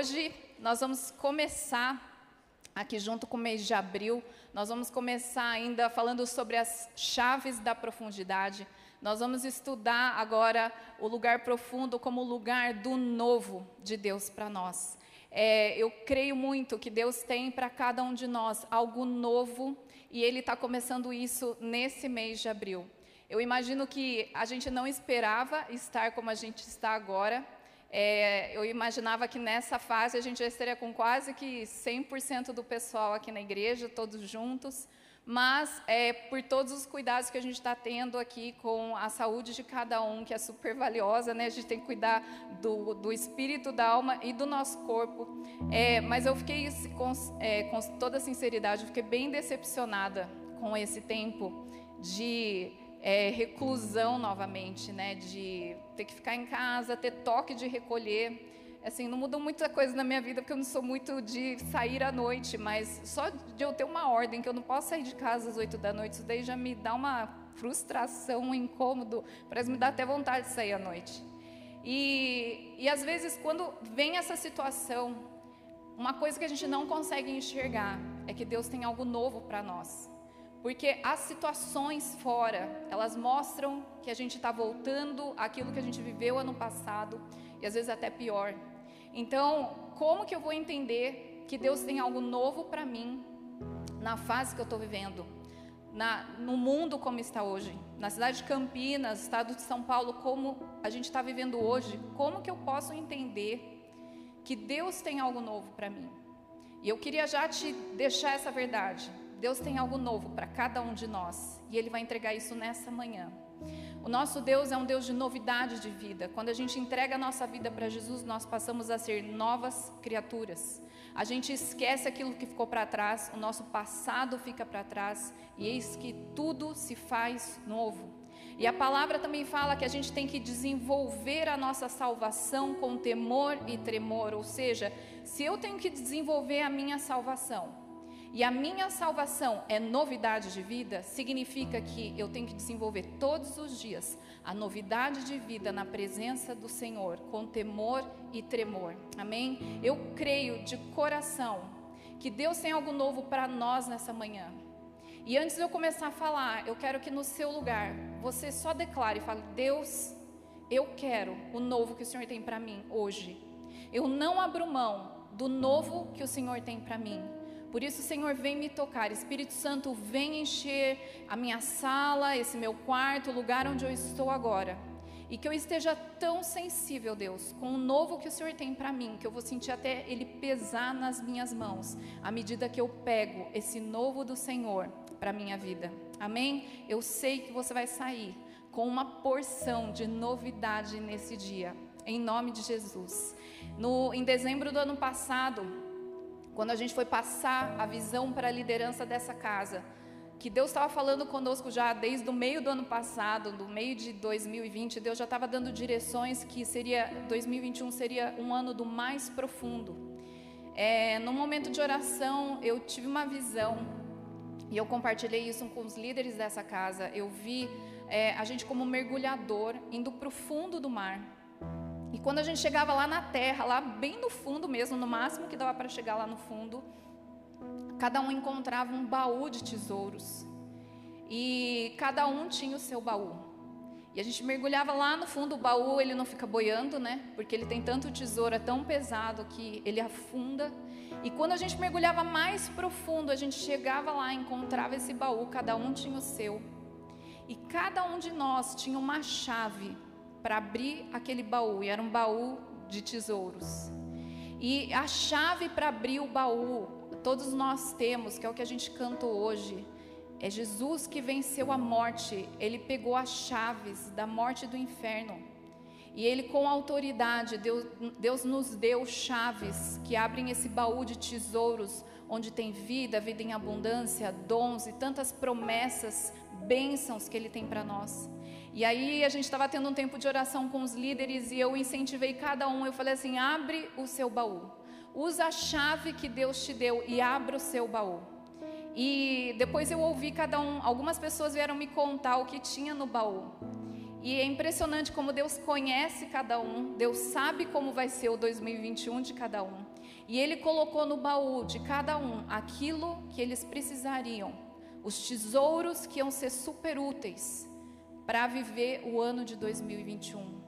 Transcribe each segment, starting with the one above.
hoje nós vamos começar aqui junto com o mês de abril, nós vamos começar ainda falando sobre as chaves da profundidade. Nós vamos estudar agora o lugar profundo como lugar do novo de Deus para nós. É, eu creio muito que Deus tem para cada um de nós algo novo e Ele está começando isso nesse mês de abril. Eu imagino que a gente não esperava estar como a gente está agora. É, eu imaginava que nessa fase a gente já estaria com quase que 100% do pessoal aqui na igreja, todos juntos, mas é, por todos os cuidados que a gente está tendo aqui com a saúde de cada um, que é super valiosa, né? A gente tem que cuidar do, do espírito, da alma e do nosso corpo. É, mas eu fiquei, com, é, com toda sinceridade, fiquei bem decepcionada com esse tempo de é, reclusão novamente, né? De ter que ficar em casa, ter toque de recolher. Assim, não mudou muita coisa na minha vida, porque eu não sou muito de sair à noite, mas só de eu ter uma ordem, que eu não posso sair de casa às oito da noite, isso daí já me dá uma frustração, um incômodo, parece me dar até vontade de sair à noite. E, e às vezes, quando vem essa situação, uma coisa que a gente não consegue enxergar é que Deus tem algo novo para nós. Porque as situações fora, elas mostram que a gente está voltando àquilo que a gente viveu ano passado e às vezes até pior. Então, como que eu vou entender que Deus tem algo novo para mim na fase que eu estou vivendo? Na, no mundo como está hoje, na cidade de Campinas, estado de São Paulo, como a gente está vivendo hoje, como que eu posso entender que Deus tem algo novo para mim? E eu queria já te deixar essa verdade. Deus tem algo novo para cada um de nós e Ele vai entregar isso nessa manhã. O nosso Deus é um Deus de novidade de vida. Quando a gente entrega a nossa vida para Jesus, nós passamos a ser novas criaturas. A gente esquece aquilo que ficou para trás, o nosso passado fica para trás e eis que tudo se faz novo. E a palavra também fala que a gente tem que desenvolver a nossa salvação com temor e tremor, ou seja, se eu tenho que desenvolver a minha salvação, e a minha salvação é novidade de vida, significa que eu tenho que desenvolver todos os dias a novidade de vida na presença do Senhor, com temor e tremor. Amém? Eu creio de coração que Deus tem algo novo para nós nessa manhã. E antes de eu começar a falar, eu quero que no seu lugar você só declare e fale: Deus, eu quero o novo que o Senhor tem para mim hoje. Eu não abro mão do novo que o Senhor tem para mim. Por isso, Senhor, vem me tocar. Espírito Santo, vem encher a minha sala, esse meu quarto, o lugar onde eu estou agora. E que eu esteja tão sensível, Deus, com o novo que o Senhor tem para mim, que eu vou sentir até ele pesar nas minhas mãos, à medida que eu pego esse novo do Senhor para minha vida. Amém? Eu sei que você vai sair com uma porção de novidade nesse dia, em nome de Jesus. No, em dezembro do ano passado, quando a gente foi passar a visão para a liderança dessa casa, que Deus estava falando conosco já desde o meio do ano passado, do meio de 2020, Deus já estava dando direções que seria 2021 seria um ano do mais profundo. É, no momento de oração, eu tive uma visão e eu compartilhei isso com os líderes dessa casa. Eu vi é, a gente como mergulhador indo para o fundo do mar. E quando a gente chegava lá na terra, lá bem no fundo mesmo, no máximo que dava para chegar lá no fundo, cada um encontrava um baú de tesouros. E cada um tinha o seu baú. E a gente mergulhava lá no fundo, o baú ele não fica boiando, né? Porque ele tem tanto tesouro, é tão pesado que ele afunda. E quando a gente mergulhava mais profundo, a gente chegava lá, encontrava esse baú, cada um tinha o seu. E cada um de nós tinha uma chave para abrir aquele baú, e era um baú de tesouros. E a chave para abrir o baú, todos nós temos, que é o que a gente cantou hoje, é Jesus que venceu a morte, ele pegou as chaves da morte do inferno. E ele, com autoridade, Deus, Deus nos deu chaves que abrem esse baú de tesouros, onde tem vida, vida em abundância, dons e tantas promessas, bênçãos que ele tem para nós. E aí a gente estava tendo um tempo de oração com os líderes e eu incentivei cada um. Eu falei assim: abre o seu baú, usa a chave que Deus te deu e abra o seu baú. E depois eu ouvi cada um, algumas pessoas vieram me contar o que tinha no baú. E é impressionante como Deus conhece cada um, Deus sabe como vai ser o 2021 de cada um. E Ele colocou no baú de cada um aquilo que eles precisariam, os tesouros que iam ser super úteis para viver o ano de 2021.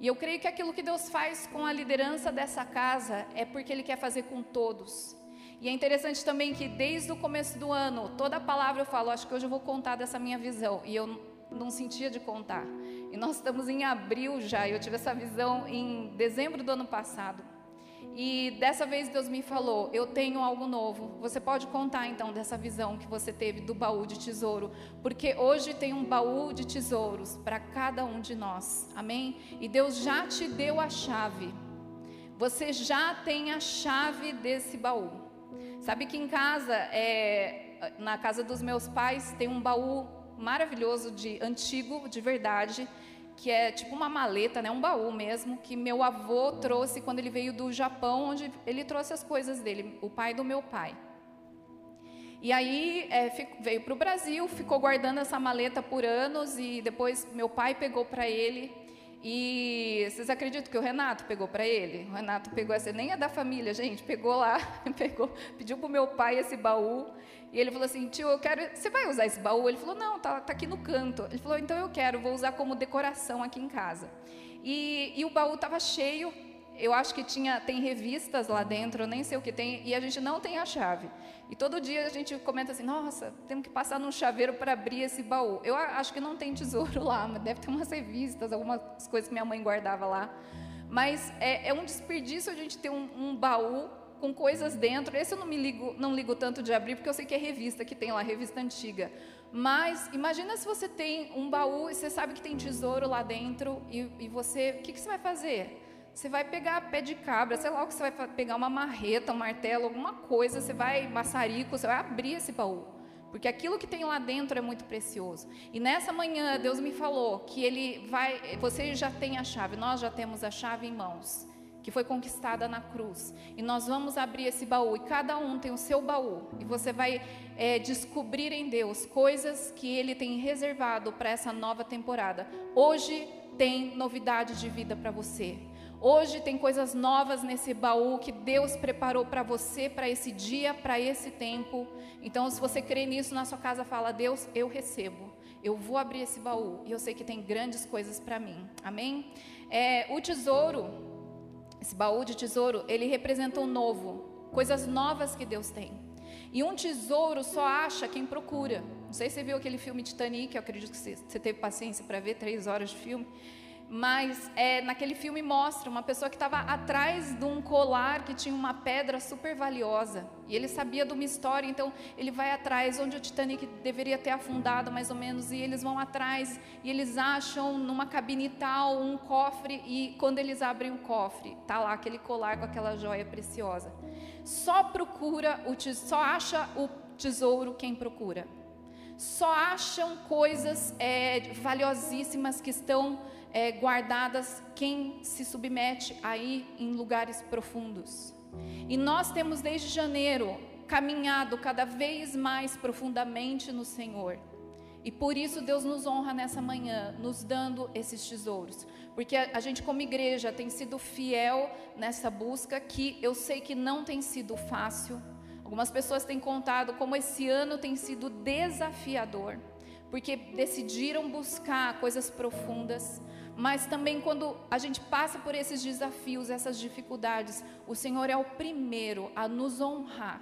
E eu creio que aquilo que Deus faz com a liderança dessa casa é porque Ele quer fazer com todos. E é interessante também que desde o começo do ano, toda palavra eu falo, acho que hoje eu vou contar dessa minha visão. E eu não sentia de contar. E nós estamos em abril já, e eu tive essa visão em dezembro do ano passado. E dessa vez Deus me falou: Eu tenho algo novo. Você pode contar então dessa visão que você teve do baú de tesouro, porque hoje tem um baú de tesouros para cada um de nós. Amém? E Deus já te deu a chave. Você já tem a chave desse baú. Sabe que em casa, é, na casa dos meus pais, tem um baú maravilhoso de antigo, de verdade, que é tipo uma maleta, né, um baú mesmo, que meu avô trouxe quando ele veio do Japão, onde ele trouxe as coisas dele, o pai do meu pai. E aí é, veio para o Brasil, ficou guardando essa maleta por anos e depois meu pai pegou para ele. E vocês acreditam que o Renato pegou para ele? O Renato pegou essa, nem é da família, gente, pegou lá, pegou, pediu para o meu pai esse baú. E ele falou assim, tio, eu quero. Você vai usar esse baú? Ele falou, não, tá, tá aqui no canto. Ele falou, então eu quero, vou usar como decoração aqui em casa. E, e o baú estava cheio. Eu acho que tinha, tem revistas lá dentro, eu nem sei o que tem, e a gente não tem a chave. E todo dia a gente comenta assim, nossa, temos que passar num chaveiro para abrir esse baú. Eu acho que não tem tesouro lá, mas deve ter umas revistas, algumas coisas que minha mãe guardava lá. Mas é, é um desperdício a gente ter um, um baú com coisas dentro. Esse eu não me ligo, não ligo tanto de abrir, porque eu sei que é revista que tem lá, revista antiga. Mas imagina se você tem um baú e você sabe que tem tesouro lá dentro e, e você, o que, que você vai fazer? Você vai pegar pé de cabra, sei lá o que você vai pegar uma marreta, um martelo, alguma coisa, você vai maçarico, você vai abrir esse baú. Porque aquilo que tem lá dentro é muito precioso. E nessa manhã Deus me falou que ele vai, você já tem a chave, nós já temos a chave em mãos que foi conquistada na cruz. E nós vamos abrir esse baú, e cada um tem o seu baú, e você vai é, descobrir em Deus coisas que Ele tem reservado para essa nova temporada. Hoje tem novidade de vida para você. Hoje tem coisas novas nesse baú que Deus preparou para você, para esse dia, para esse tempo. Então, se você crê nisso na sua casa, fala: Deus, eu recebo. Eu vou abrir esse baú e eu sei que tem grandes coisas para mim. Amém? É, o tesouro esse baú de tesouro, ele representa o novo, coisas novas que Deus tem. E um tesouro só acha quem procura. Não sei se você viu aquele filme Titanic, eu acredito que você, teve paciência para ver três horas de filme. Mas é, naquele filme mostra uma pessoa que estava atrás de um colar que tinha uma pedra super valiosa. E ele sabia de uma história, então ele vai atrás onde o Titanic deveria ter afundado, mais ou menos. E eles vão atrás e eles acham numa cabine tal um cofre. E quando eles abrem o cofre, tá lá aquele colar com aquela joia preciosa. Só procura, o só acha o tesouro quem procura. Só acham coisas é, valiosíssimas que estão é, guardadas quem se submete aí em lugares profundos. E nós temos desde janeiro caminhado cada vez mais profundamente no Senhor. E por isso Deus nos honra nessa manhã, nos dando esses tesouros. Porque a, a, gente, como igreja, tem sido fiel nessa busca, que eu sei que não tem sido fácil. Algumas pessoas têm contado como esse ano tem sido desafiador, porque decidiram buscar coisas profundas, mas também quando a gente passa por esses desafios, essas dificuldades, o Senhor é o primeiro a nos honrar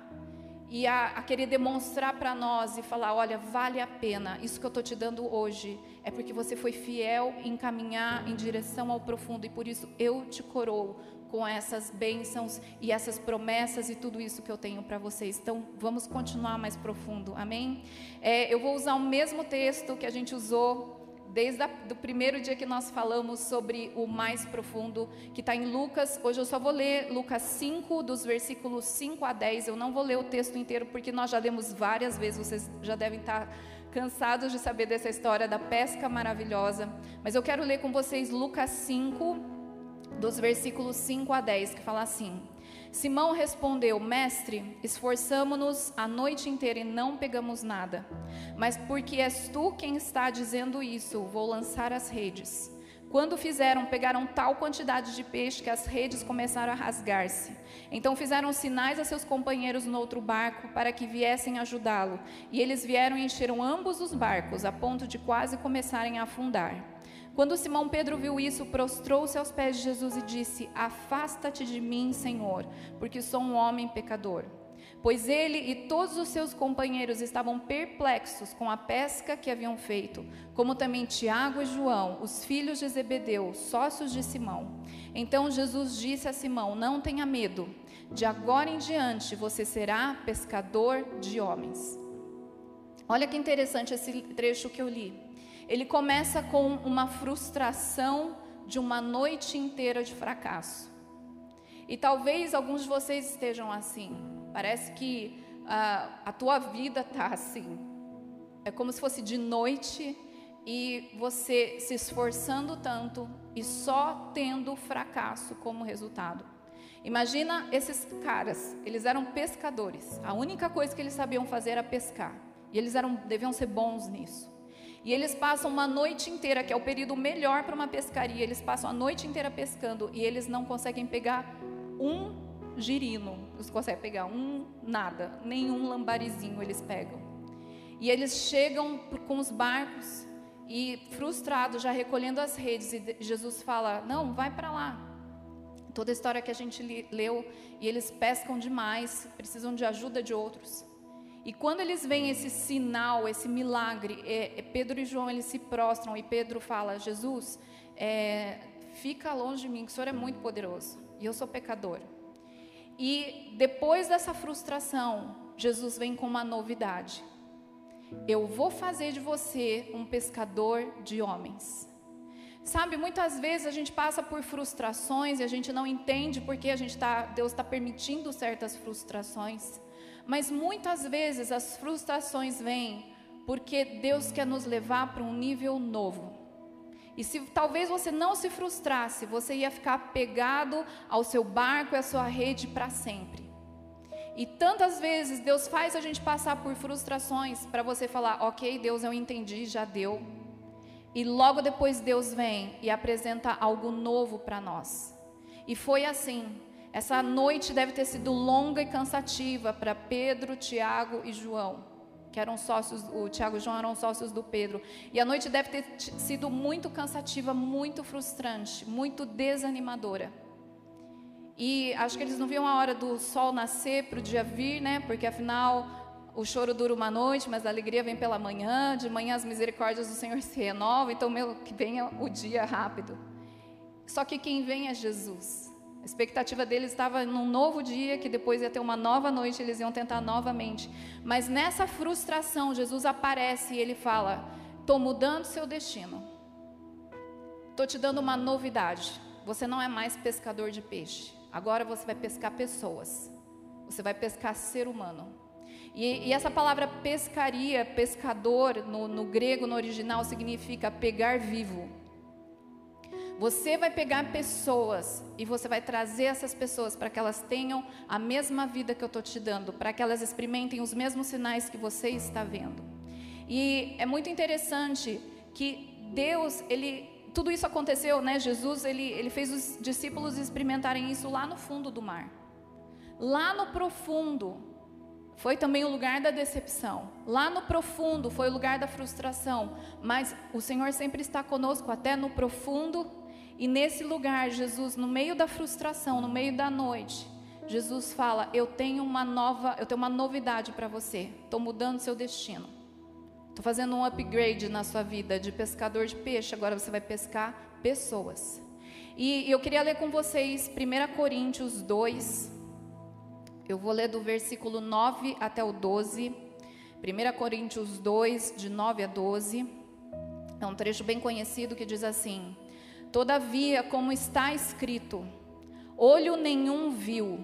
e a, a querer demonstrar para nós e falar: olha, vale a pena, isso que eu estou te dando hoje é porque você foi fiel em caminhar em direção ao profundo e por isso eu te coroo com essas bênçãos e essas promessas e tudo isso que eu tenho para vocês. Então, vamos continuar mais profundo, amém? É, eu vou usar o mesmo texto que a gente usou desde o primeiro dia que nós falamos sobre o mais profundo, que está em Lucas. Hoje eu só vou ler Lucas 5, dos versículos 5 a 10. Eu não vou ler o texto inteiro, porque nós já lemos várias vezes, vocês já devem estar tá cansados de saber dessa história da pesca maravilhosa. Mas eu quero ler com vocês Lucas 5, dos versículos 5 a 10, que fala assim: Simão respondeu: Mestre, esforçamo-nos a noite inteira e não pegamos nada. Mas porque és tu quem está dizendo isso, vou lançar as redes. Quando fizeram, pegaram tal quantidade de peixe que as redes começaram a rasgar-se. Então fizeram sinais a seus companheiros no outro barco para que viessem ajudá-lo. E eles vieram e encheram ambos os barcos, a ponto de quase começarem a afundar. Quando Simão Pedro viu isso, prostrou-se aos pés de Jesus e disse: Afasta-te de mim, Senhor, porque sou um homem pecador. Pois ele e todos os seus companheiros estavam perplexos com a pesca que haviam feito, como também Tiago e João, os filhos de Zebedeu, sócios de Simão. Então Jesus disse a Simão: Não tenha medo, de agora em diante você será pescador de homens. Olha que interessante esse trecho que eu li. Ele começa com uma frustração de uma noite inteira de fracasso. E talvez alguns de vocês estejam assim. Parece que uh, a tua vida está assim. É como se fosse de noite e você se esforçando tanto e só tendo fracasso como resultado. Imagina esses caras, eles eram pescadores. A única coisa que eles sabiam fazer era pescar. E eles eram, deviam ser bons nisso. E eles passam uma noite inteira, que é o período melhor para uma pescaria, eles passam a noite inteira pescando e eles não conseguem pegar um girino, eles conseguem pegar um nada, nenhum lambarizinho eles pegam. E eles chegam com os barcos e frustrados, já recolhendo as redes, e Jesus fala: Não, vai para lá. Toda a história que a gente leu, e eles pescam demais, precisam de ajuda de outros. E quando eles veem esse sinal, esse milagre, é, é Pedro e João eles se prostram e Pedro fala: Jesus, é, fica longe de mim, que o Senhor é muito poderoso e eu sou pecador. E depois dessa frustração, Jesus vem com uma novidade. Eu vou fazer de você um pescador de homens. Sabe, muitas vezes a gente passa por frustrações e a gente não entende porque a gente tá, Deus está permitindo certas frustrações. Mas muitas vezes as frustrações vêm porque Deus quer nos levar para um nível novo. E se talvez você não se frustrasse, você ia ficar pegado ao seu barco e à sua rede para sempre. E tantas vezes Deus faz a gente passar por frustrações para você falar, ok, Deus, eu entendi, já deu. E logo depois Deus vem e apresenta algo novo para nós. E foi assim. Essa noite deve ter sido longa e cansativa para Pedro, Tiago e João que eram sócios, o Tiago e João eram sócios do Pedro. E a noite deve ter sido muito cansativa, muito frustrante, muito desanimadora. E acho que eles não viam a hora do sol nascer para o dia vir, né? Porque afinal o choro dura uma noite, mas a alegria vem pela manhã. De manhã as misericórdias do Senhor se renovam. Então, meu, que venha o dia rápido. Só que quem vem é Jesus. Expectativa deles estava num novo dia, que depois ia ter uma nova noite, eles iam tentar novamente. Mas nessa frustração, Jesus aparece e ele fala: Estou mudando seu destino. Estou te dando uma novidade. Você não é mais pescador de peixe. Agora você vai pescar pessoas. Você vai pescar ser humano. E, e essa palavra pescaria, pescador, no, no grego, no original, significa pegar vivo. Você vai pegar pessoas e você vai trazer essas pessoas para que elas tenham a mesma vida que eu estou te dando, para que elas experimentem os mesmos sinais que você está vendo. E é muito interessante que Deus, ele, tudo isso aconteceu, né? Jesus, ele, ele fez os discípulos experimentarem isso lá no fundo do mar, lá no profundo. Foi também o lugar da decepção. Lá no profundo foi o lugar da frustração. Mas o Senhor sempre está conosco até no profundo e nesse lugar, Jesus, no meio da frustração, no meio da noite, Jesus fala: "Eu tenho uma nova, eu tenho uma novidade para você. Estou mudando seu destino. Estou fazendo um upgrade na sua vida de pescador de peixe. Agora você vai pescar pessoas." E eu queria ler com vocês 1 Coríntios 2. Eu vou ler do versículo 9 até o 12. 1 Coríntios 2, de 9 a 12. É um trecho bem conhecido que diz assim: Todavia, como está escrito, olho nenhum viu,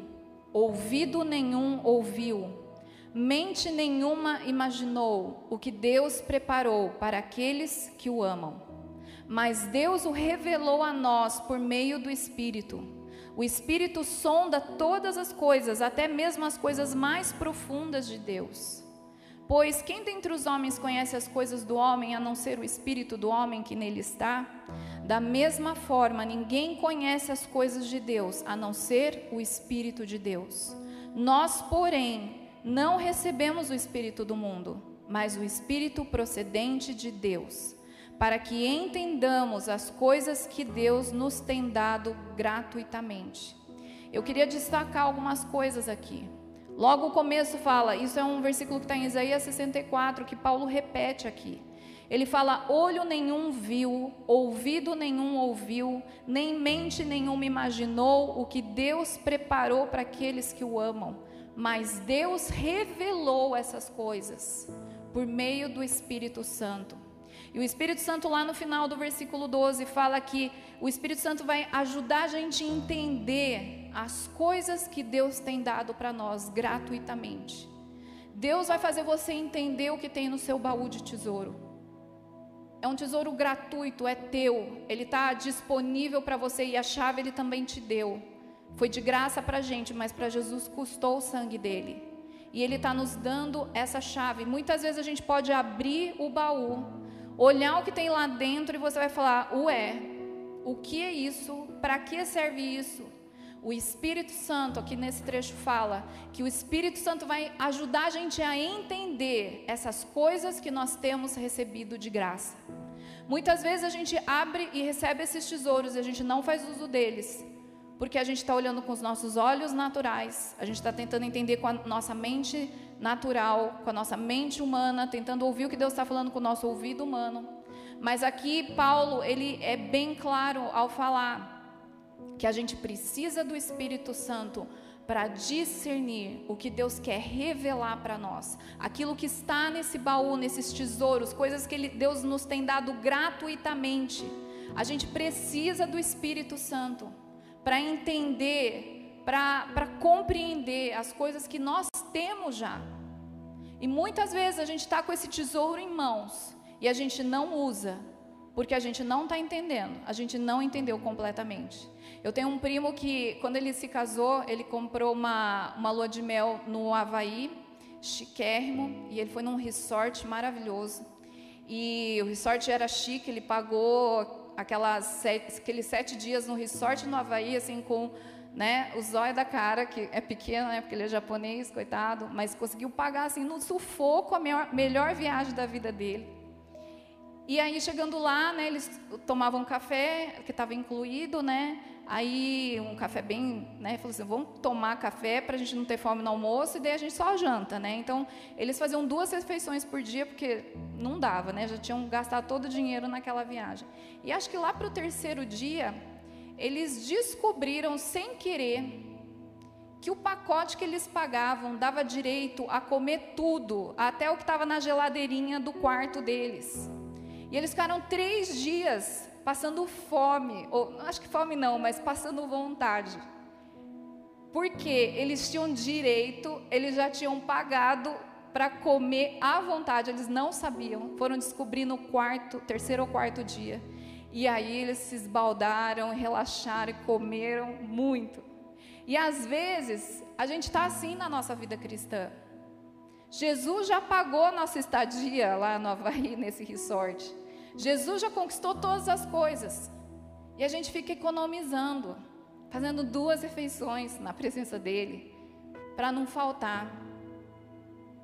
ouvido nenhum ouviu, mente nenhuma imaginou o que Deus preparou para aqueles que o amam. Mas Deus o revelou a nós por meio do Espírito. O Espírito sonda todas as coisas, até mesmo as coisas mais profundas de Deus. Pois quem dentre os homens conhece as coisas do homem a não ser o espírito do homem que nele está? Da mesma forma, ninguém conhece as coisas de Deus a não ser o espírito de Deus. Nós, porém, não recebemos o espírito do mundo, mas o espírito procedente de Deus, para que entendamos as coisas que Deus nos tem dado gratuitamente. Eu queria destacar algumas coisas aqui. Logo o começo fala, isso é um versículo que está em Isaías 64, que Paulo repete aqui. Ele fala: olho nenhum viu, ouvido nenhum ouviu, nem mente nenhuma imaginou o que Deus preparou para aqueles que o amam. Mas Deus revelou essas coisas por meio do Espírito Santo. E o Espírito Santo, lá no final do versículo 12, fala que o Espírito Santo vai ajudar a gente a entender as coisas que Deus tem dado para nós gratuitamente. Deus vai fazer você entender o que tem no seu baú de tesouro. É um tesouro gratuito, é teu, ele está disponível para você e a chave ele também te deu. Foi de graça para a gente, mas para Jesus custou o sangue dele. E ele está nos dando essa chave. Muitas vezes a gente pode abrir o baú, olhar o que tem lá dentro e você vai falar: Ué, o que é isso? Para que serve isso? O Espírito Santo, aqui nesse trecho, fala que o Espírito Santo vai ajudar a gente a entender essas coisas que nós temos recebido de graça. Muitas vezes a gente abre e recebe esses tesouros e a gente não faz uso deles, porque a gente está olhando com os nossos olhos naturais, a gente está tentando entender com a nossa mente natural, com a nossa mente humana, tentando ouvir o que Deus está falando com o nosso ouvido humano. Mas aqui Paulo ele é bem claro ao falar que a gente precisa do Espírito Santo para discernir o que Deus quer revelar para nós, aquilo que está nesse baú, nesses tesouros, coisas que ele, Deus nos tem dado gratuitamente. A gente precisa do Espírito Santo para entender, para compreender as coisas que nós temos já. E muitas vezes a gente está com esse tesouro em mãos e a gente não usa, porque a gente não está entendendo, a gente não entendeu completamente. Eu tenho um primo que, quando ele se casou, ele comprou uma, uma lua de mel no Havaí, chiquérrimo, e ele foi num resort maravilhoso. E o resort era chique, ele pagou aquelas sete, aqueles sete dias no resort no Havaí, assim, com né, o zóio da cara, que é pequeno, né, porque ele é japonês, coitado, mas conseguiu pagar, assim, no sufoco, a melhor, melhor viagem da vida dele. E aí, chegando lá, né, eles tomavam café, que estava incluído, né, Aí um café bem, né? Falou assim, vamos tomar café para a gente não ter fome no almoço e daí a gente só janta, né? Então eles faziam duas refeições por dia porque não dava, né? Já tinham gastado todo o dinheiro naquela viagem. E acho que lá para o terceiro dia eles descobriram sem querer que o pacote que eles pagavam dava direito a comer tudo, até o que estava na geladeirinha do quarto deles. E eles ficaram três dias passando fome, ou acho que fome não, mas passando vontade. Porque eles tinham direito, eles já tinham pagado para comer à vontade, eles não sabiam, foram descobrir no quarto, terceiro ou quarto dia. E aí eles se esbaldaram, relaxaram e comeram muito. E às vezes a gente está assim na nossa vida cristã. Jesus já pagou a nossa estadia lá no Havaí, nesse resort. Jesus já conquistou todas as coisas. E a gente fica economizando, fazendo duas refeições na presença dele, para não faltar.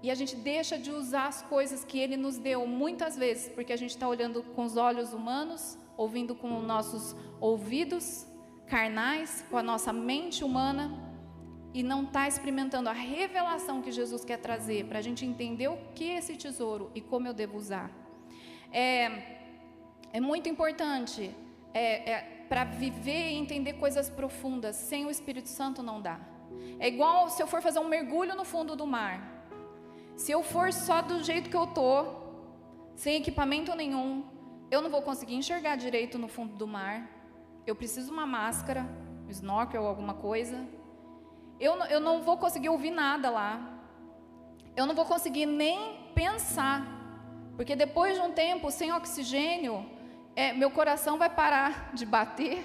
E a gente deixa de usar as coisas que ele nos deu muitas vezes, porque a gente está olhando com os olhos humanos, ouvindo com os nossos ouvidos carnais, com a nossa mente humana, e não está experimentando a revelação que Jesus quer trazer para a gente entender o que é esse tesouro e como eu devo usar. É, é muito importante é, é, para viver e entender coisas profundas. Sem o Espírito Santo não dá. É igual se eu for fazer um mergulho no fundo do mar. Se eu for só do jeito que eu tô, sem equipamento nenhum, eu não vou conseguir enxergar direito no fundo do mar. Eu preciso uma máscara, um snorkel ou alguma coisa. Eu, eu não vou conseguir ouvir nada lá. Eu não vou conseguir nem pensar. Porque depois de um tempo sem oxigênio, é, meu coração vai parar de bater,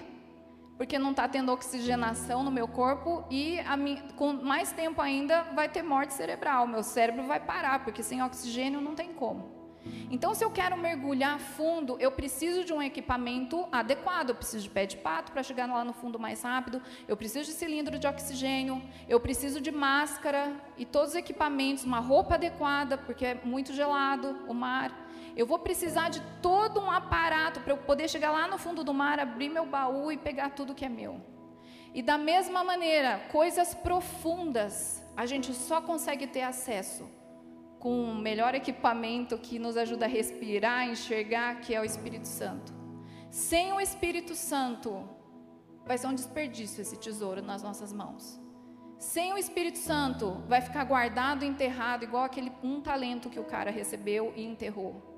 porque não está tendo oxigenação no meu corpo e minha, com mais tempo ainda vai ter morte cerebral. Meu cérebro vai parar, porque sem oxigênio não tem como. Então, se eu quero mergulhar fundo, eu preciso de um equipamento adequado. Eu preciso de pé de pato para chegar lá no fundo mais rápido. Eu preciso de cilindro de oxigênio. Eu preciso de máscara e todos os equipamentos, uma roupa adequada, porque é muito gelado o mar. Eu vou precisar de todo um aparato para eu poder chegar lá no fundo do mar, abrir meu baú e pegar tudo que é meu. E da mesma maneira, coisas profundas a gente só consegue ter acesso com o melhor equipamento que nos ajuda a respirar, enxergar, que é o Espírito Santo. Sem o Espírito Santo, vai ser um desperdício esse tesouro nas nossas mãos. Sem o Espírito Santo, vai ficar guardado, enterrado, igual aquele um talento que o cara recebeu e enterrou.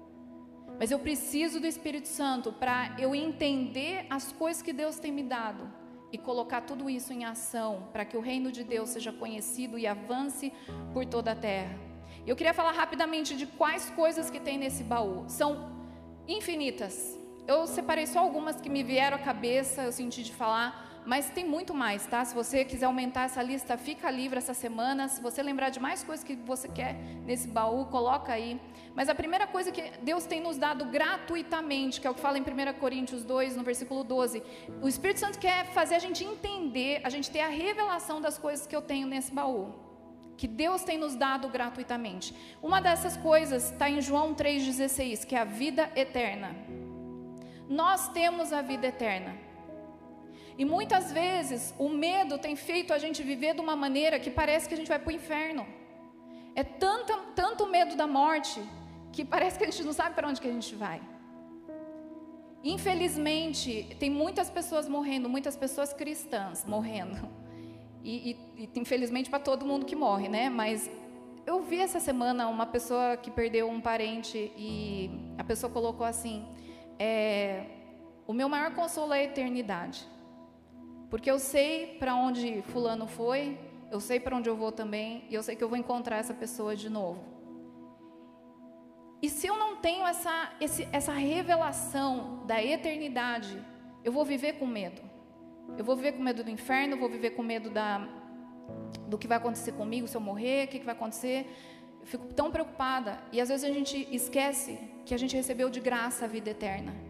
Mas eu preciso do Espírito Santo para eu entender as coisas que Deus tem me dado e colocar tudo isso em ação para que o reino de Deus seja conhecido e avance por toda a terra. Eu queria falar rapidamente de quais coisas que tem nesse baú. São infinitas. Eu separei só algumas que me vieram à cabeça, eu senti de falar, mas tem muito mais, tá? Se você quiser aumentar essa lista, fica livre essa semana. Se você lembrar de mais coisas que você quer nesse baú, coloca aí. Mas a primeira coisa que Deus tem nos dado gratuitamente, que é o que fala em 1 Coríntios 2, no versículo 12, o Espírito Santo quer fazer a gente entender, a gente ter a revelação das coisas que eu tenho nesse baú que Deus tem nos dado gratuitamente. Uma dessas coisas está em João 3,16, que é a vida eterna. Nós temos a vida eterna. E muitas vezes o medo tem feito a gente viver de uma maneira que parece que a gente vai para o inferno. É tanto, tanto medo da morte que parece que a gente não sabe para onde que a gente vai. Infelizmente, tem muitas pessoas morrendo, muitas pessoas cristãs morrendo e, e, e infelizmente para todo mundo que morre, né? Mas eu vi essa semana uma pessoa que perdeu um parente e a pessoa colocou assim: é, o meu maior consolo é a eternidade, porque eu sei para onde fulano foi, eu sei para onde eu vou também e eu sei que eu vou encontrar essa pessoa de novo. E se eu não tenho essa, esse, essa revelação da eternidade, eu vou viver com medo. Eu vou viver com medo do inferno, vou viver com medo da, do que vai acontecer comigo se eu morrer, o que, que vai acontecer. Eu fico tão preocupada. E às vezes a gente esquece que a gente recebeu de graça a vida eterna.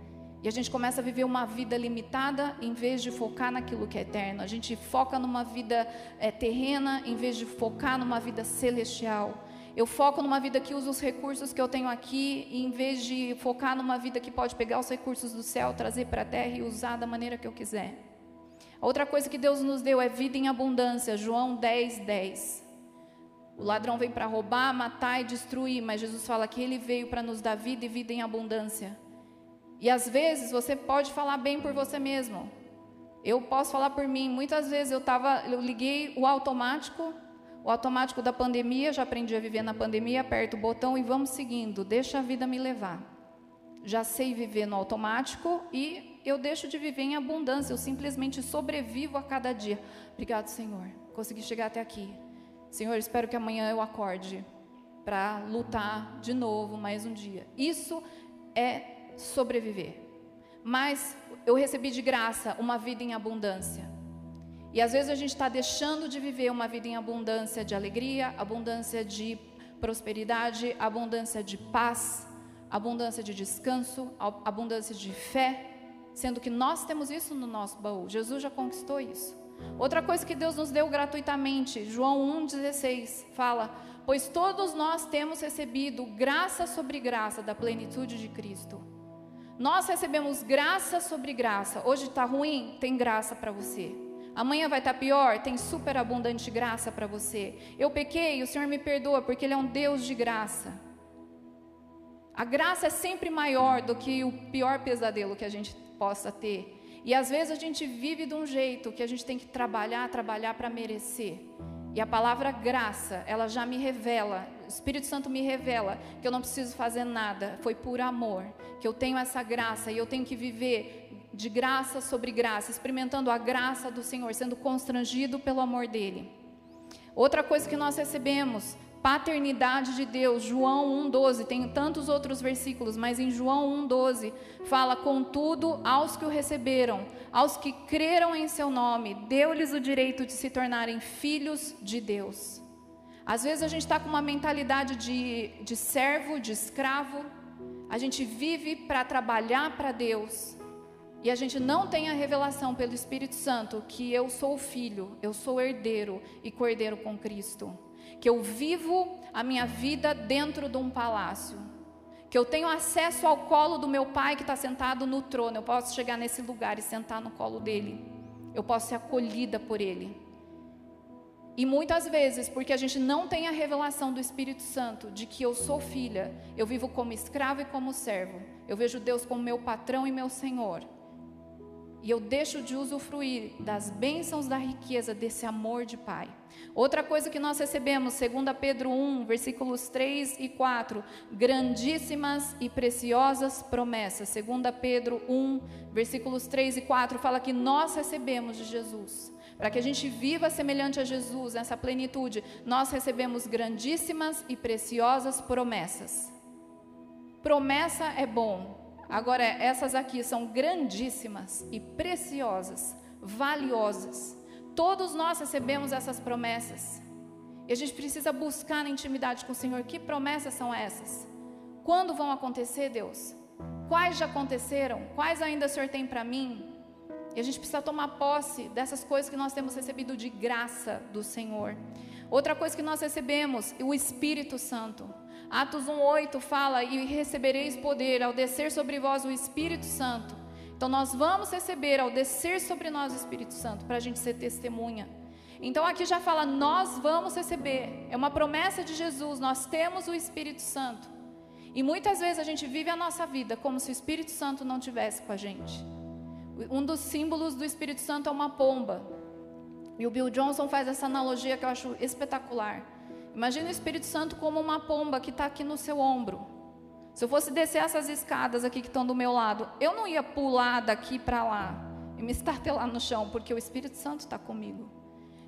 E a gente começa a viver uma vida limitada em vez de focar naquilo que é eterno. A gente foca numa vida é, terrena em vez de focar numa vida celestial. Eu foco numa vida que usa os recursos que eu tenho aqui, em vez de focar numa vida que pode pegar os recursos do céu, trazer para a terra e usar da maneira que eu quiser. Outra coisa que Deus nos deu é vida em abundância, João 10, 10. O ladrão vem para roubar, matar e destruir, mas Jesus fala que ele veio para nos dar vida e vida em abundância. E às vezes você pode falar bem por você mesmo. Eu posso falar por mim. Muitas vezes eu tava, eu liguei o automático, o automático da pandemia, já aprendi a viver na pandemia, aperto o botão e vamos seguindo, deixa a vida me levar. Já sei viver no automático e eu deixo de viver em abundância, eu simplesmente sobrevivo a cada dia. Obrigado, Senhor. Consegui chegar até aqui. Senhor, espero que amanhã eu acorde para lutar de novo mais um dia. Isso é sobreviver. Mas eu recebi de graça uma vida em abundância. E às vezes a gente está deixando de viver uma vida em abundância de alegria, abundância de prosperidade, abundância de paz, abundância de descanso, abundância de fé sendo que nós temos isso no nosso baú. Jesus já conquistou isso. Outra coisa que Deus nos deu gratuitamente, João 1,16 fala: Pois todos nós temos recebido graça sobre graça da plenitude de Cristo. Nós recebemos graça sobre graça. Hoje está ruim? Tem graça para você. Amanhã vai estar tá pior? Tem superabundante graça para você. Eu pequei, o Senhor me perdoa, porque Ele é um Deus de graça. A graça é sempre maior do que o pior pesadelo que a gente possa ter. E às vezes a gente vive de um jeito que a gente tem que trabalhar, trabalhar para merecer. E a palavra graça, ela já me revela, o Espírito Santo me revela que eu não preciso fazer nada, foi por amor, que eu tenho essa graça e eu tenho que viver de graça sobre graça, experimentando a graça do Senhor, sendo constrangido pelo amor dele. Outra coisa que nós recebemos, paternidade de Deus, João 1,12, tem tantos outros versículos, mas em João 1,12 fala: Contudo, aos que o receberam, aos que creram em seu nome, deu-lhes o direito de se tornarem filhos de Deus. Às vezes a gente está com uma mentalidade de, de servo, de escravo, a gente vive para trabalhar para Deus, e a gente não tem a revelação pelo Espírito Santo que eu sou filho, eu sou herdeiro e cordeiro com Cristo que eu vivo a minha vida dentro de um palácio, que eu tenho acesso ao colo do meu pai que está sentado no trono, eu posso chegar nesse lugar e sentar no colo dele, eu posso ser acolhida por ele. E muitas vezes, porque a gente não tem a revelação do Espírito Santo de que eu sou filha, eu vivo como escravo e como servo, eu vejo Deus como meu patrão e meu senhor. E eu deixo de usufruir das bênçãos da riqueza desse amor de Pai. Outra coisa que nós recebemos, 2 Pedro 1, versículos 3 e 4, grandíssimas e preciosas promessas. 2 Pedro 1, versículos 3 e 4, fala que nós recebemos de Jesus. Para que a gente viva semelhante a Jesus, nessa plenitude, nós recebemos grandíssimas e preciosas promessas. Promessa é bom, Agora, essas aqui são grandíssimas e preciosas, valiosas. Todos nós recebemos essas promessas. E a gente precisa buscar na intimidade com o Senhor que promessas são essas. Quando vão acontecer, Deus? Quais já aconteceram? Quais ainda o Senhor tem para mim? E a gente precisa tomar posse dessas coisas que nós temos recebido de graça do Senhor. Outra coisa que nós recebemos, o Espírito Santo. Atos 1:8 fala: "E recebereis poder ao descer sobre vós o Espírito Santo". Então nós vamos receber ao descer sobre nós o Espírito Santo para a gente ser testemunha. Então aqui já fala: nós vamos receber. É uma promessa de Jesus. Nós temos o Espírito Santo. E muitas vezes a gente vive a nossa vida como se o Espírito Santo não tivesse com a gente. Um dos símbolos do Espírito Santo é uma pomba. E o Bill Johnson faz essa analogia que eu acho espetacular. Imagina o Espírito Santo como uma pomba que está aqui no seu ombro. Se eu fosse descer essas escadas aqui que estão do meu lado, eu não ia pular daqui para lá e me estatelar no chão, porque o Espírito Santo está comigo.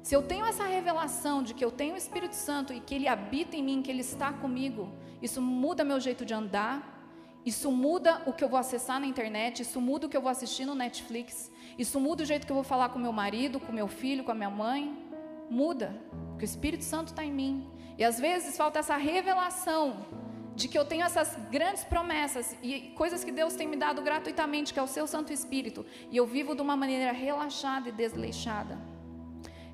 Se eu tenho essa revelação de que eu tenho o Espírito Santo e que ele habita em mim, que ele está comigo, isso muda meu jeito de andar, isso muda o que eu vou acessar na internet, isso muda o que eu vou assistir no Netflix, isso muda o jeito que eu vou falar com meu marido, com meu filho, com a minha mãe. Muda, porque o Espírito Santo está em mim. E às vezes falta essa revelação de que eu tenho essas grandes promessas e coisas que Deus tem me dado gratuitamente, que é o seu Santo Espírito, e eu vivo de uma maneira relaxada e desleixada.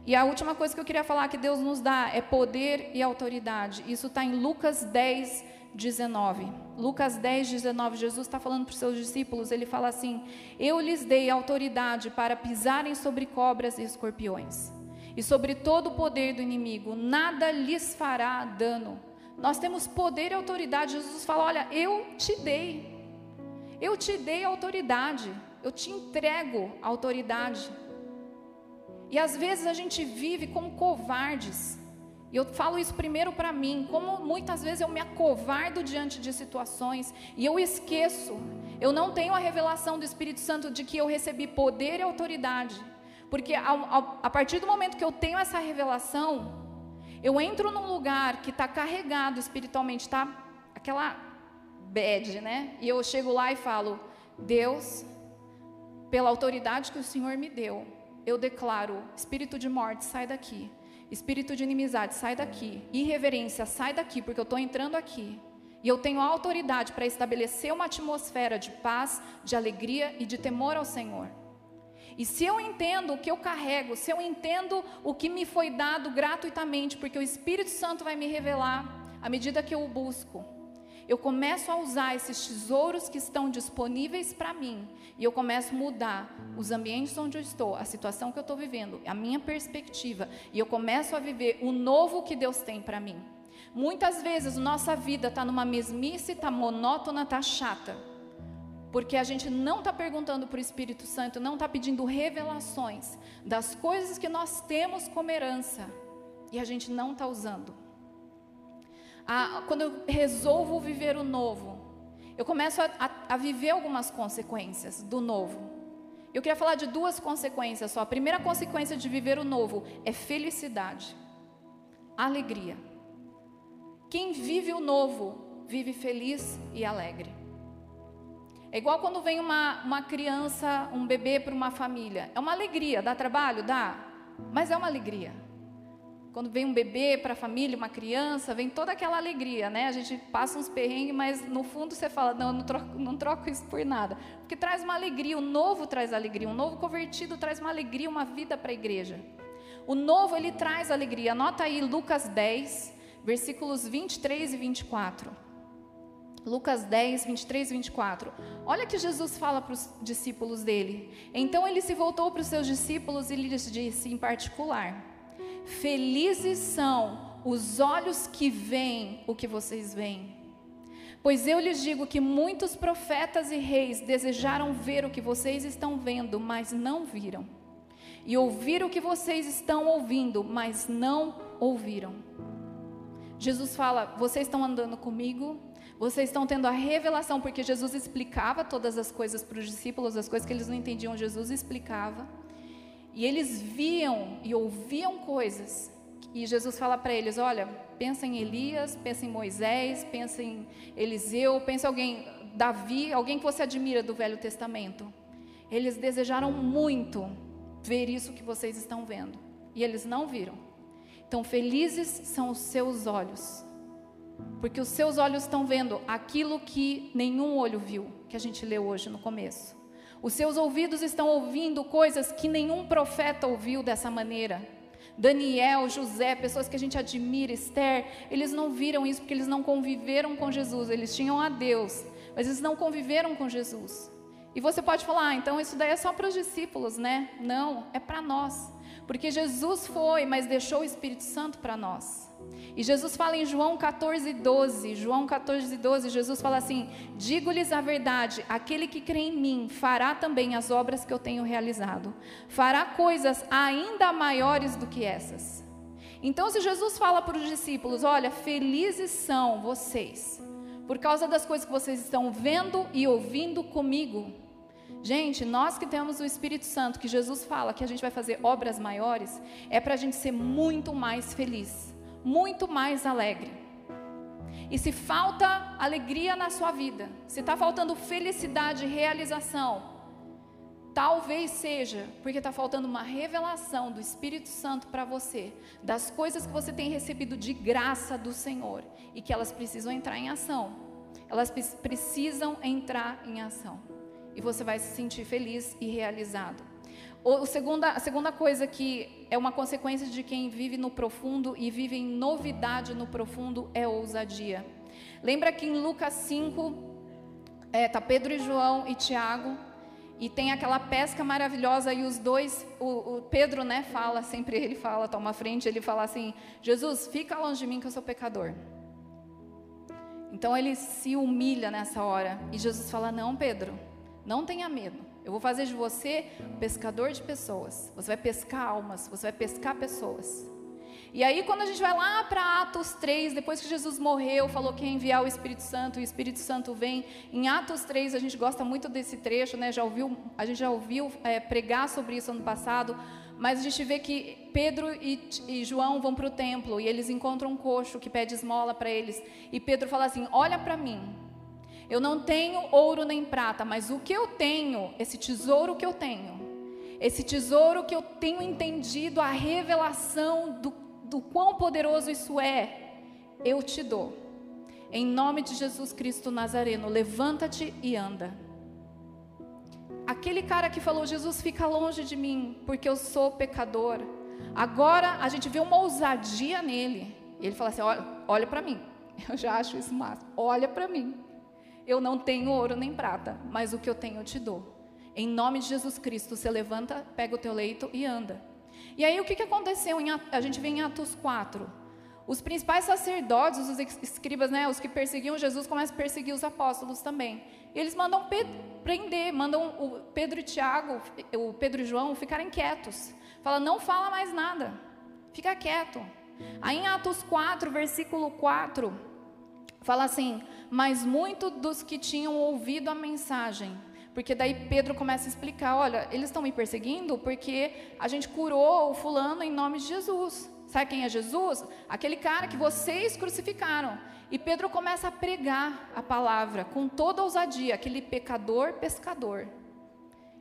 E a última coisa que eu queria falar que Deus nos dá é poder e autoridade. Isso está em Lucas 10, 19. Lucas 10, 19, Jesus está falando para os seus discípulos, ele fala assim: Eu lhes dei autoridade para pisarem sobre cobras e escorpiões e sobre todo o poder do inimigo, nada lhes fará dano. Nós temos poder e autoridade. Jesus fala: Olha, eu te dei, eu te dei autoridade, eu te entrego autoridade. E às vezes a gente vive como covardes. E eu falo isso primeiro para mim, como muitas vezes eu me acovardo diante de situações e eu esqueço, eu não tenho a revelação do Espírito Santo de que eu recebi poder e autoridade porque a partir do momento que eu tenho essa revelação, eu entro num lugar que está carregado espiritualmente, está aquela bad, né? E eu chego lá e falo: Deus, pela autoridade que o Senhor me deu, eu declaro: espírito de morte, sai daqui. Espírito de inimizade, sai daqui. Irreverência, sai daqui, porque eu estou entrando aqui. E eu tenho autoridade para estabelecer uma atmosfera de paz, de alegria e de temor ao Senhor. E se eu entendo o que eu carrego, se eu entendo o que me foi dado gratuitamente, porque o Espírito Santo vai me revelar à medida que eu o busco, eu começo a usar esses tesouros que estão disponíveis para mim e eu começo a mudar os ambientes onde eu estou, a situação que eu estou vivendo, a minha perspectiva e eu começo a viver o novo que Deus tem para mim. Muitas vezes nossa vida está numa mesmice, está monótona, está chata. Porque a gente não está perguntando para o Espírito Santo, não está pedindo revelações das coisas que nós temos como herança e a gente não está usando. Ah, quando eu resolvo viver o novo, eu começo a, a, a viver algumas consequências do novo. Eu queria falar de duas consequências só. A primeira consequência de viver o novo é felicidade, alegria. quem vive o novo vive feliz e alegre. É igual quando vem uma, uma criança, um bebê para uma família. É uma alegria, dá trabalho? Dá. Mas é uma alegria. Quando vem um bebê para a família, uma criança, vem toda aquela alegria, né? A gente passa uns perrengues, mas no fundo você fala, não, eu não troco, não troco isso por nada. Porque traz uma alegria, o novo traz alegria, um novo convertido traz uma alegria, uma vida para a igreja. O novo, ele traz alegria. Anota aí Lucas 10, versículos 23 e 24. Lucas 10, 23 e 24. Olha que Jesus fala para os discípulos dele. Então ele se voltou para os seus discípulos e lhes disse em particular: Felizes são os olhos que veem o que vocês veem. Pois eu lhes digo que muitos profetas e reis desejaram ver o que vocês estão vendo, mas não viram. E ouvir o que vocês estão ouvindo, mas não ouviram. Jesus fala: vocês estão andando comigo, vocês estão tendo a revelação, porque Jesus explicava todas as coisas para os discípulos, as coisas que eles não entendiam, Jesus explicava. E eles viam e ouviam coisas. E Jesus fala para eles: olha, pensa em Elias, pensa em Moisés, pensa em Eliseu, pensa em alguém, Davi, alguém que você admira do Velho Testamento. Eles desejaram muito ver isso que vocês estão vendo. E eles não viram. Então, felizes são os seus olhos. Porque os seus olhos estão vendo aquilo que nenhum olho viu, que a gente leu hoje no começo. Os seus ouvidos estão ouvindo coisas que nenhum profeta ouviu dessa maneira. Daniel, José, pessoas que a gente admira, Esther, eles não viram isso porque eles não conviveram com Jesus. Eles tinham a Deus, mas eles não conviveram com Jesus. E você pode falar, ah, então isso daí é só para os discípulos, né? Não, é para nós. Porque Jesus foi, mas deixou o Espírito Santo para nós. E Jesus fala em João 14, 12. João 14, 12, Jesus fala assim: Digo-lhes a verdade, aquele que crê em mim fará também as obras que eu tenho realizado, fará coisas ainda maiores do que essas. Então, se Jesus fala para os discípulos: Olha, felizes são vocês, por causa das coisas que vocês estão vendo e ouvindo comigo. Gente, nós que temos o Espírito Santo, que Jesus fala que a gente vai fazer obras maiores, é para a gente ser muito mais feliz muito mais alegre. E se falta alegria na sua vida, se está faltando felicidade e realização, talvez seja porque está faltando uma revelação do Espírito Santo para você, das coisas que você tem recebido de graça do Senhor e que elas precisam entrar em ação. Elas precisam entrar em ação. E você vai se sentir feliz e realizado. O segunda, a segunda coisa que é uma consequência de quem vive no profundo e vive em novidade no profundo é ousadia. Lembra que em Lucas 5, é, tá Pedro e João e Tiago, e tem aquela pesca maravilhosa e os dois, o, o, Pedro, né, fala, sempre ele fala, toma frente, ele fala assim: Jesus, fica longe de mim que eu sou pecador. Então ele se humilha nessa hora e Jesus fala: Não, Pedro, não tenha medo. Eu vou fazer de você pescador de pessoas. Você vai pescar almas, você vai pescar pessoas. E aí, quando a gente vai lá para Atos 3, depois que Jesus morreu, falou que ia enviar o Espírito Santo, e o Espírito Santo vem. Em Atos 3, a gente gosta muito desse trecho, né? Já ouviu, a gente já ouviu é, pregar sobre isso ano passado, mas a gente vê que Pedro e, e João vão para o templo e eles encontram um coxo que pede esmola para eles. E Pedro fala assim: Olha para mim, eu não tenho ouro nem prata, mas o que eu tenho, esse tesouro que eu tenho, esse tesouro que eu tenho entendido, a revelação do, do quão poderoso isso é, eu te dou. Em nome de Jesus Cristo Nazareno, levanta-te e anda. Aquele cara que falou, Jesus, fica longe de mim, porque eu sou pecador. Agora a gente vê uma ousadia nele. E ele fala assim: olha, olha para mim. Eu já acho isso máximo. Olha para mim. Eu não tenho ouro nem prata, mas o que eu tenho eu te dou. Em nome de Jesus Cristo, você levanta, pega o teu leito e anda. E aí o que, que aconteceu? Em, a gente vê em Atos 4. Os principais sacerdotes, os escribas, né, os que perseguiam Jesus, começam a perseguir os apóstolos também. E eles mandam prender, mandam o Pedro e Tiago, o Pedro e João ficarem quietos. Fala, não fala mais nada, fica quieto. Aí em Atos 4, versículo 4, fala assim: mas muitos dos que tinham ouvido a mensagem, porque daí Pedro começa a explicar: olha, eles estão me perseguindo porque a gente curou o fulano em nome de Jesus. Sabe quem é Jesus? Aquele cara que vocês crucificaram. E Pedro começa a pregar a palavra com toda ousadia, aquele pecador pescador.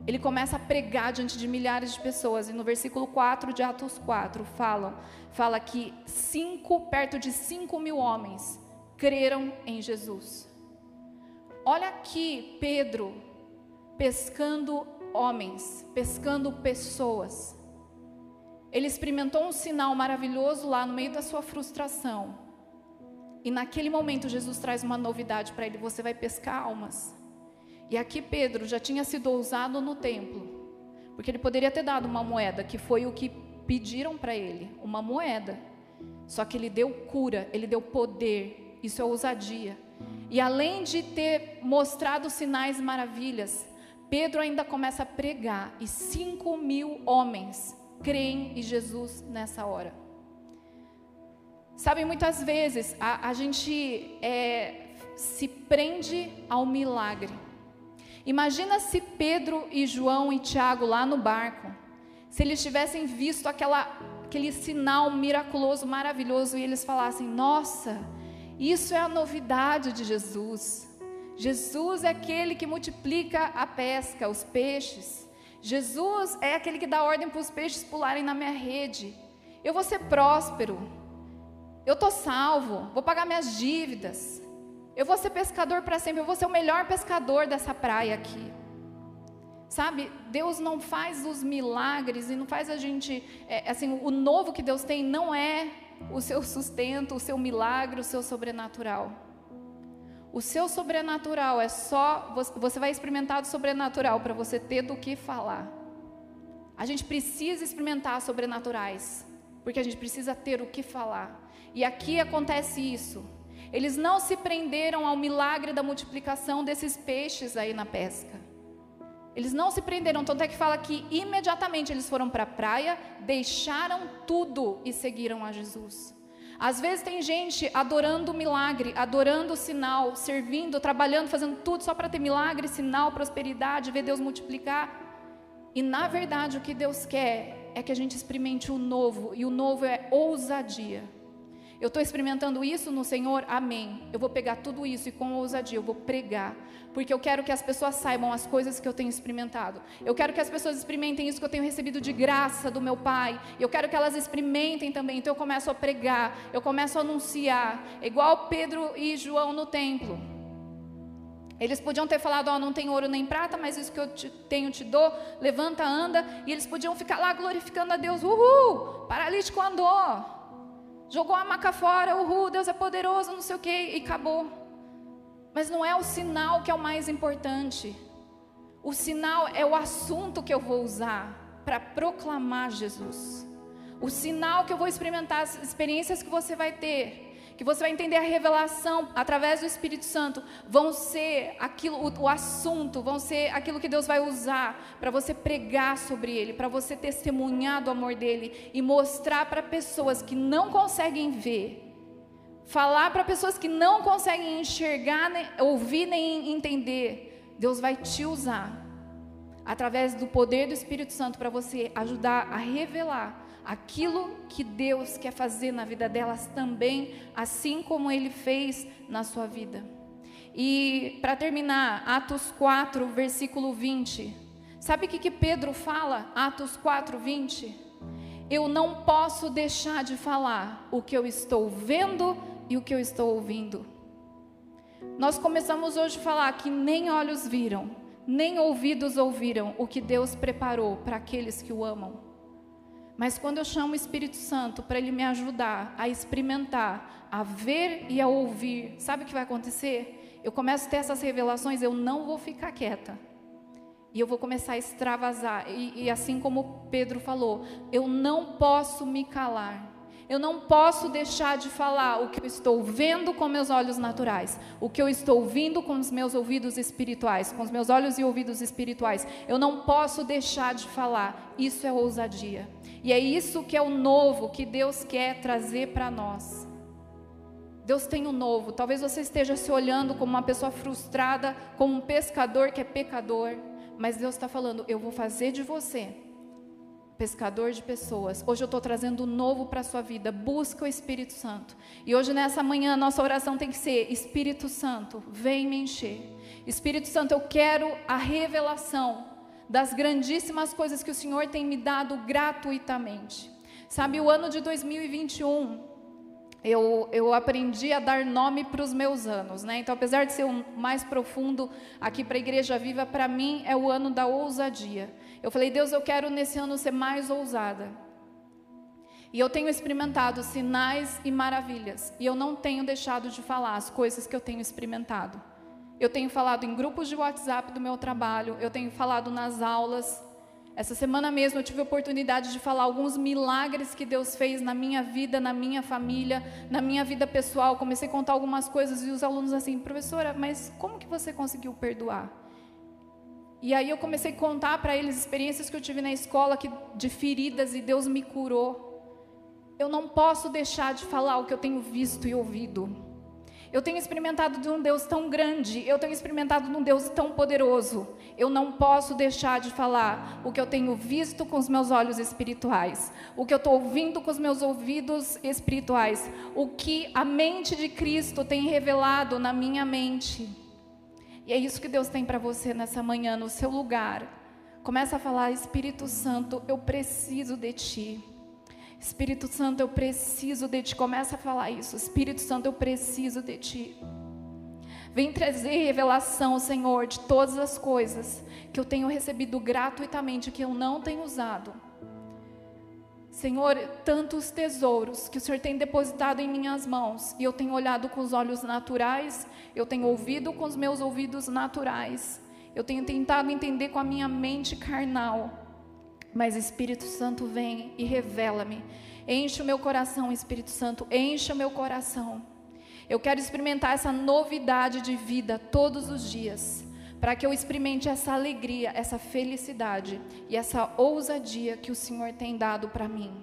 Ele começa a pregar diante de milhares de pessoas. E no versículo 4 de Atos 4 falam, fala que cinco, perto de 5 mil homens creram em Jesus. Olha aqui Pedro pescando homens, pescando pessoas. Ele experimentou um sinal maravilhoso lá no meio da sua frustração. E naquele momento Jesus traz uma novidade para ele: você vai pescar almas. E aqui Pedro já tinha sido ousado no templo, porque ele poderia ter dado uma moeda, que foi o que pediram para ele, uma moeda. Só que ele deu cura, ele deu poder, isso é ousadia. E além de ter mostrado sinais e maravilhas, Pedro ainda começa a pregar e cinco mil homens creem em Jesus nessa hora. Sabe, muitas vezes a, a gente é, se prende ao milagre. Imagina se Pedro e João e Tiago lá no barco, se eles tivessem visto aquela, aquele sinal miraculoso, maravilhoso, e eles falassem: Nossa, isso é a novidade de Jesus. Jesus é aquele que multiplica a pesca, os peixes. Jesus é aquele que dá ordem para os peixes pularem na minha rede. Eu vou ser próspero. Eu estou salvo. Vou pagar minhas dívidas. Eu vou ser pescador para sempre. Eu vou ser o melhor pescador dessa praia aqui. Sabe, Deus não faz os milagres e não faz a gente. É, assim, o novo que Deus tem não é o seu sustento, o seu milagre, o seu sobrenatural. O seu sobrenatural é só. Você vai experimentar do sobrenatural para você ter do que falar. A gente precisa experimentar sobrenaturais, porque a gente precisa ter o que falar. E aqui acontece isso. Eles não se prenderam ao milagre da multiplicação desses peixes aí na pesca. Eles não se prenderam, tanto é que fala que imediatamente eles foram para a praia, deixaram tudo e seguiram a Jesus. Às vezes tem gente adorando o milagre, adorando o sinal, servindo, trabalhando, fazendo tudo só para ter milagre, sinal, prosperidade, ver Deus multiplicar. E na verdade o que Deus quer é que a gente experimente o novo, e o novo é ousadia. Eu estou experimentando isso no Senhor, amém. Eu vou pegar tudo isso e com ousadia eu vou pregar, porque eu quero que as pessoas saibam as coisas que eu tenho experimentado. Eu quero que as pessoas experimentem isso que eu tenho recebido de graça do meu Pai. Eu quero que elas experimentem também. Então eu começo a pregar, eu começo a anunciar, igual Pedro e João no templo. Eles podiam ter falado: Ó, oh, não tem ouro nem prata, mas isso que eu te, tenho te dou, levanta, anda. E eles podiam ficar lá glorificando a Deus: Uhul, paralítico andou. Jogou a maca fora, uhul, Deus é poderoso, não sei o que, e acabou. Mas não é o sinal que é o mais importante. O sinal é o assunto que eu vou usar para proclamar Jesus. O sinal que eu vou experimentar, as experiências que você vai ter, que você vai entender a revelação através do Espírito Santo, vão ser aquilo, o, o assunto, vão ser aquilo que Deus vai usar para você pregar sobre ele, para você testemunhar do amor dele e mostrar para pessoas que não conseguem ver, falar para pessoas que não conseguem enxergar, nem, ouvir nem entender. Deus vai te usar através do poder do Espírito Santo para você ajudar a revelar aquilo que Deus quer fazer na vida delas também, assim como Ele fez na sua vida. E para terminar, Atos 4, versículo 20. Sabe o que, que Pedro fala? Atos 4, 20. Eu não posso deixar de falar o que eu estou vendo e o que eu estou ouvindo. Nós começamos hoje a falar que nem olhos viram, nem ouvidos ouviram o que Deus preparou para aqueles que o amam. Mas quando eu chamo o Espírito Santo para ele me ajudar a experimentar, a ver e a ouvir, sabe o que vai acontecer? Eu começo a ter essas revelações, eu não vou ficar quieta. E eu vou começar a extravasar. E, e assim como Pedro falou, eu não posso me calar. Eu não posso deixar de falar o que eu estou vendo com meus olhos naturais, o que eu estou ouvindo com os meus ouvidos espirituais, com os meus olhos e ouvidos espirituais. Eu não posso deixar de falar. Isso é ousadia. E é isso que é o novo que Deus quer trazer para nós. Deus tem o um novo. Talvez você esteja se olhando como uma pessoa frustrada, como um pescador que é pecador. Mas Deus está falando: eu vou fazer de você pescador de pessoas. Hoje eu estou trazendo um novo para a sua vida. Busca o Espírito Santo. E hoje, nessa manhã, nossa oração tem que ser: Espírito Santo, vem me encher. Espírito Santo, eu quero a revelação das grandíssimas coisas que o Senhor tem me dado gratuitamente. Sabe, o ano de 2021 eu, eu aprendi a dar nome para os meus anos, né? Então, apesar de ser o mais profundo aqui para a Igreja Viva, para mim é o ano da ousadia. Eu falei, Deus, eu quero nesse ano ser mais ousada. E eu tenho experimentado sinais e maravilhas. E eu não tenho deixado de falar as coisas que eu tenho experimentado. Eu tenho falado em grupos de WhatsApp do meu trabalho, eu tenho falado nas aulas, essa semana mesmo eu tive a oportunidade de falar alguns milagres que Deus fez na minha vida, na minha família, na minha vida pessoal. Comecei a contar algumas coisas e os alunos assim, professora, mas como que você conseguiu perdoar? E aí eu comecei a contar para eles experiências que eu tive na escola que, de feridas e Deus me curou. Eu não posso deixar de falar o que eu tenho visto e ouvido. Eu tenho experimentado de um Deus tão grande, eu tenho experimentado de um Deus tão poderoso. Eu não posso deixar de falar o que eu tenho visto com os meus olhos espirituais, o que eu estou ouvindo com os meus ouvidos espirituais, o que a mente de Cristo tem revelado na minha mente. E é isso que Deus tem para você nessa manhã, no seu lugar. Começa a falar, Espírito Santo, eu preciso de Ti. Espírito Santo, eu preciso de ti. Começa a falar isso. Espírito Santo, eu preciso de ti. Vem trazer revelação, Senhor, de todas as coisas que eu tenho recebido gratuitamente, que eu não tenho usado. Senhor, tantos tesouros que o Senhor tem depositado em minhas mãos, e eu tenho olhado com os olhos naturais, eu tenho ouvido com os meus ouvidos naturais, eu tenho tentado entender com a minha mente carnal. Mas Espírito Santo vem e revela-me. Enche o meu coração, Espírito Santo, enche o meu coração. Eu quero experimentar essa novidade de vida todos os dias, para que eu experimente essa alegria, essa felicidade e essa ousadia que o Senhor tem dado para mim.